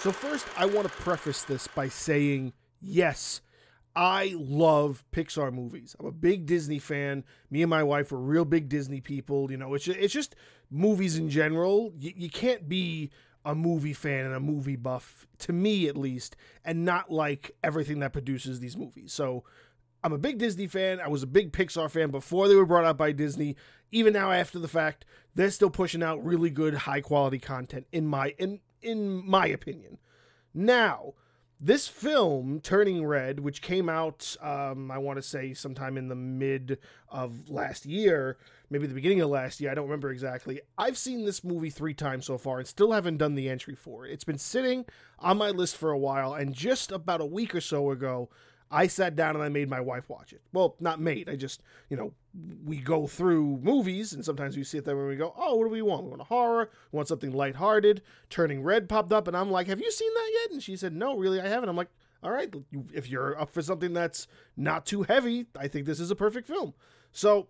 So, first, I want to preface this by saying yes, I love Pixar movies. I'm a big Disney fan. Me and my wife are real big Disney people. You know, it's just, it's just movies in general. You, you can't be a movie fan and a movie buff, to me at least, and not like everything that produces these movies. So, I'm a big Disney fan. I was a big Pixar fan before they were brought out by Disney. Even now, after the fact, they're still pushing out really good, high quality content. In my in in my opinion. Now, this film, Turning Red, which came out, um, I want to say sometime in the mid of last year, maybe the beginning of last year, I don't remember exactly. I've seen this movie three times so far and still haven't done the entry for it. It's been sitting on my list for a while, and just about a week or so ago, I sat down and I made my wife watch it. Well, not made. I just, you know, we go through movies and sometimes we sit there and we go, oh, what do we want? We want a horror. We want something lighthearted. Turning Red popped up and I'm like, have you seen that yet? And she said, no, really, I haven't. I'm like, all right, if you're up for something that's not too heavy, I think this is a perfect film. So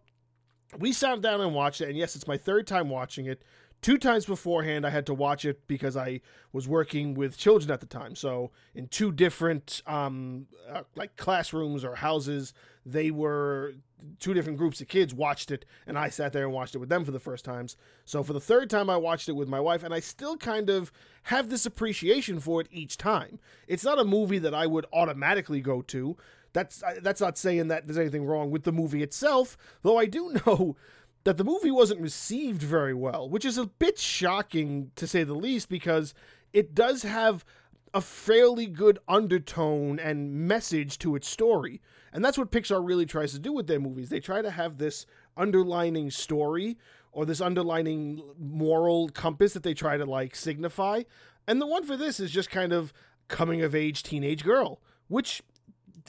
we sat down and watched it. And yes, it's my third time watching it two times beforehand i had to watch it because i was working with children at the time. So in two different um, uh, like classrooms or houses they were two different groups of kids watched it and i sat there and watched it with them for the first times. So for the third time i watched it with my wife and i still kind of have this appreciation for it each time. It's not a movie that i would automatically go to. That's that's not saying that there's anything wrong with the movie itself though i do know that the movie wasn't received very well, which is a bit shocking to say the least because it does have a fairly good undertone and message to its story. And that's what Pixar really tries to do with their movies. They try to have this underlining story or this underlining moral compass that they try to like signify. And the one for this is just kind of coming of age teenage girl, which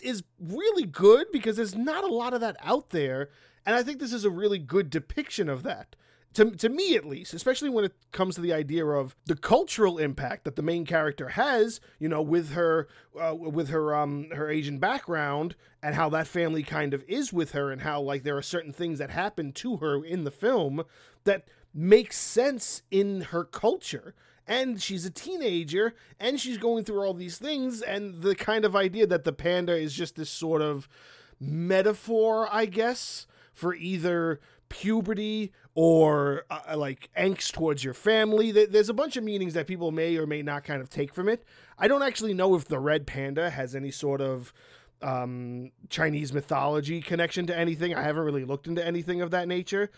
is really good because there's not a lot of that out there and I think this is a really good depiction of that. To, to me at least, especially when it comes to the idea of the cultural impact that the main character has, you know, with her uh, with her um her Asian background and how that family kind of is with her and how like there are certain things that happen to her in the film that makes sense in her culture and she's a teenager and she's going through all these things and the kind of idea that the panda is just this sort of metaphor i guess for either puberty or uh, uh, like angst towards your family. There's a bunch of meanings that people may or may not kind of take from it. I don't actually know if the red panda has any sort of um, Chinese mythology connection to anything. I haven't really looked into anything of that nature.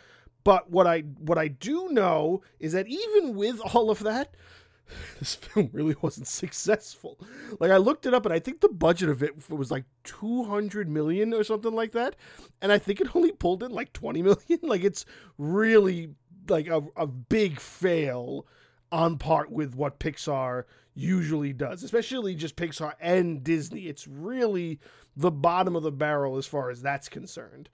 But what I what I do know is that even with all of that, this film really wasn't successful. Like I looked it up and I think the budget of it was like 200 million or something like that. And I think it only pulled in like 20 million. Like it's really like a, a big fail on part with what Pixar usually does, especially just Pixar and Disney. It's really the bottom of the barrel as far as that's concerned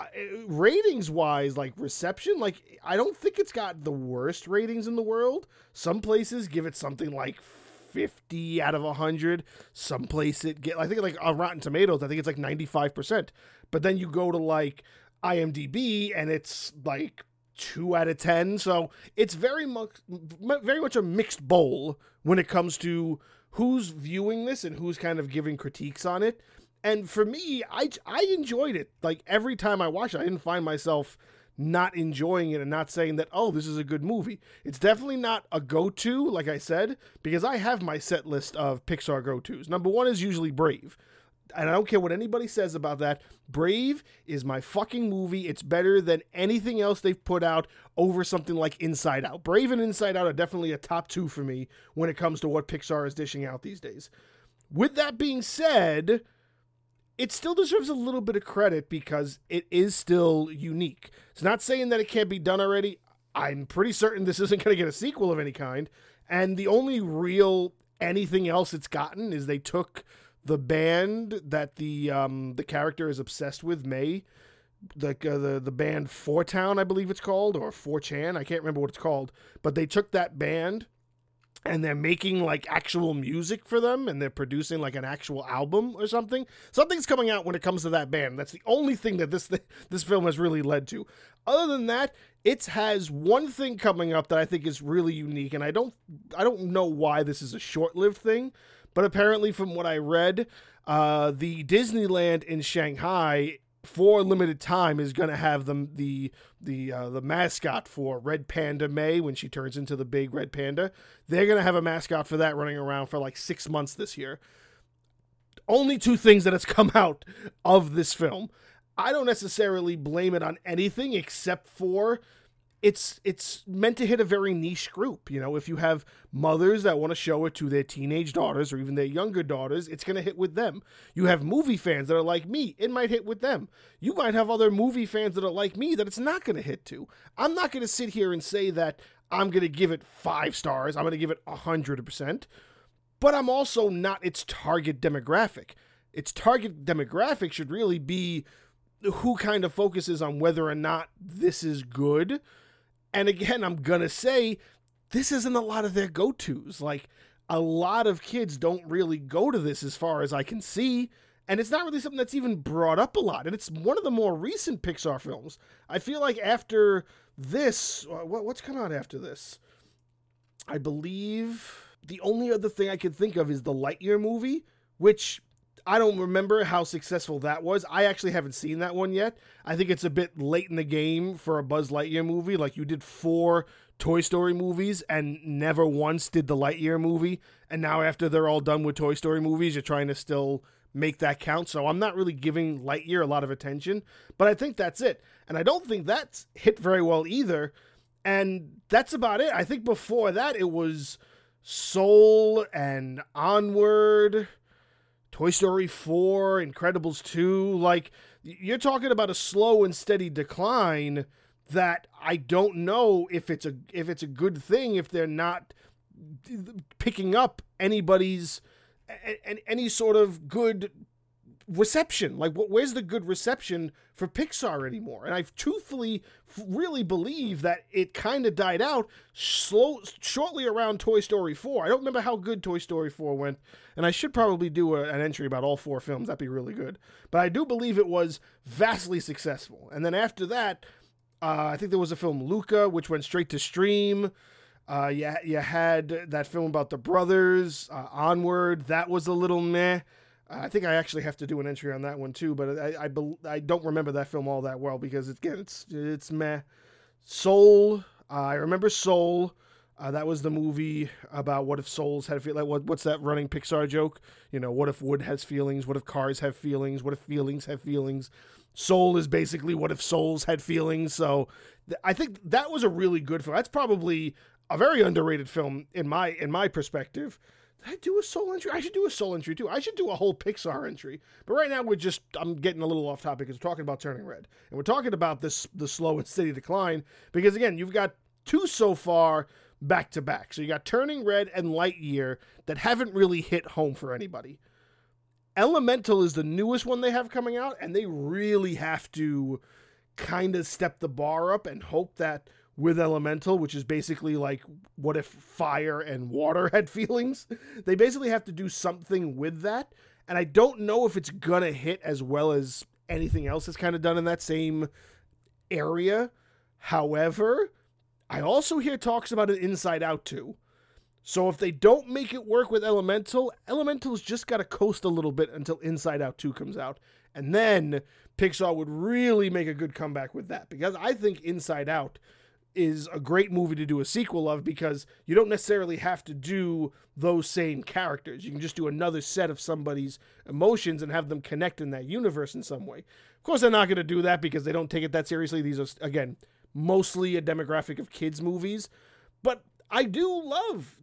Eh, ratings wise like reception like i don't think it's got the worst ratings in the world. Some places give it something like 50 out of 100 some place it get i think like on rotten tomatoes i think it's like 95% but then you go to like imdb and it's like 2 out of 10 so it's very much very much a mixed bowl when it comes to who's viewing this and who's kind of giving critiques on it and for me, I I enjoyed it. Like every time I watched it, I didn't find myself not enjoying it and not saying that oh this is a good movie. It's definitely not a go-to like I said because I have my set list of Pixar go-tos. Number 1 is usually Brave. And I don't care what anybody says about that. Brave is my fucking movie. It's better than anything else they've put out over something like Inside Out. Brave and Inside Out are definitely a top 2 for me when it comes to what Pixar is dishing out these days. With that being said, it still deserves a little bit of credit because it is still unique. It's not saying that it can't be done already. I'm pretty certain this isn't going to get a sequel of any kind. And the only real anything else it's gotten is they took the band that the um, the character is obsessed with, Mei, the uh, the the band Four Town, I believe it's called, or Four Chan. I can't remember what it's called, but they took that band and they're making like actual music for them and they're producing like an actual album or something something's coming out when it comes to that band. That's the only thing that this this film has really led to. Other than that it has one thing coming up that i think is really unique and i don't i don't know why this is a short-lived thing but apparently from what i read uh, the disneyland in shanghai for limited time is going to have the the uh, the mascot for Red Panda Mei when she turns into the big red panda. They're going to have a mascot for that running around for like 6 months this year. Only two things that has come out of this film. I don't necessarily blame it on anything except for it's it's meant to hit a very niche group. You know, if you have mothers that want to show it to their teenage daughters or even their younger daughters, it's going to hit with them. You have movie fans that are like me, it might hit with them. You might have other movie fans that are like me that it's not going to hit to. I'm not going to sit here and say that I'm going to give it 5 stars. I'm going to give it 100%. But I'm also not its target demographic. Its target demographic should really be who kind of focuses on whether or not this is good and again, I'm going to say this isn't a lot of their go tos. Like, a lot of kids don't really go to this as far as I can see. And it's not really something that's even brought up a lot. And it's one of the more recent Pixar films. I feel like after this, uh, what's come out after this? I believe the only other thing I could think of is the Lightyear movie, which I don't remember how successful that was. I actually haven't seen that one yet. I think it's a bit late in the game for a Buzz Lightyear movie. Like you did four Toy Story movies and never once did the Lightyear movie. And now after they're all done with Toy Story movies, you're trying to still make that count. So I'm not really giving Lightyear a lot of attention, but I think that's it. And I don't think that's hit very well either. And that's about it. I think before that it was Soul and Onward Toy Story 4, Incredibles 2, like you're talking about a slow and steady decline that I don't know if it's a if it's a good thing if they're not picking up anybody's any sort of good reception. Like, what? where's the good reception for Pixar anymore? And I truthfully really believe that it kind of died out slow shortly around Toy Story 4. I don't remember how good Toy Story 4 went, and I should probably do a, an entry about all four films. That'd be really good. But I do believe it was vastly successful. And then after that, uh, I think there was a film Luca, which went straight to stream. Uh, you, you had that film about the brothers, uh, Onward. That was a little meh. I think I actually have to do an entry on that one too, but I I, I don't remember that film all that well because again it's it's meh. Soul, uh, I remember Soul. Uh, that was the movie about what if souls had feel like what, what's that running Pixar joke? You know, what if wood has feelings? What if cars have feelings? What if feelings have feelings? Soul is basically what if souls had feelings. So th- I think that was a really good film. That's probably a very underrated film in my in my perspective. I do a soul entry? I should do a soul entry too. I should do a whole Pixar entry. But right now we're just I'm getting a little off topic because we're talking about Turning Red. And we're talking about this the slow and steady decline because again, you've got two so far back to back. So you got Turning Red and Lightyear that haven't really hit home for anybody. Elemental is the newest one they have coming out and they really have to kind of step the bar up and hope that with elemental, which is basically like what if fire and water had feelings? They basically have to do something with that. And I don't know if it's gonna hit as well as anything else that's kind of done in that same area. However, I also hear talks about an inside out too. So if they don't make it work with Elemental, Elemental's just got to coast a little bit until Inside Out 2 comes out. And then Pixar would really make a good comeback with that because I think Inside Out is a great movie to do a sequel of because you don't necessarily have to do those same characters. You can just do another set of somebody's emotions and have them connect in that universe in some way. Of course, they're not going to do that because they don't take it that seriously. These are, again, mostly a demographic of kids' movies. But I do love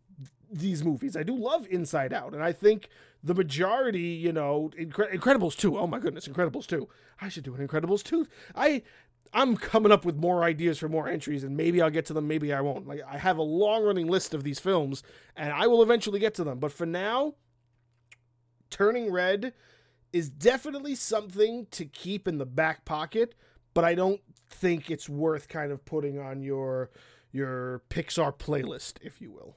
these movies. I do love Inside Out. And I think the majority, you know, Incred- Incredibles 2. Oh my goodness, Incredibles 2. I should do an Incredibles 2. I I'm coming up with more ideas for more entries, and maybe I'll get to them, maybe I won't. Like I have a long running list of these films, and I will eventually get to them. But for now, Turning Red is definitely something to keep in the back pocket, but I don't think it's worth kind of putting on your your Pixar playlist, if you will.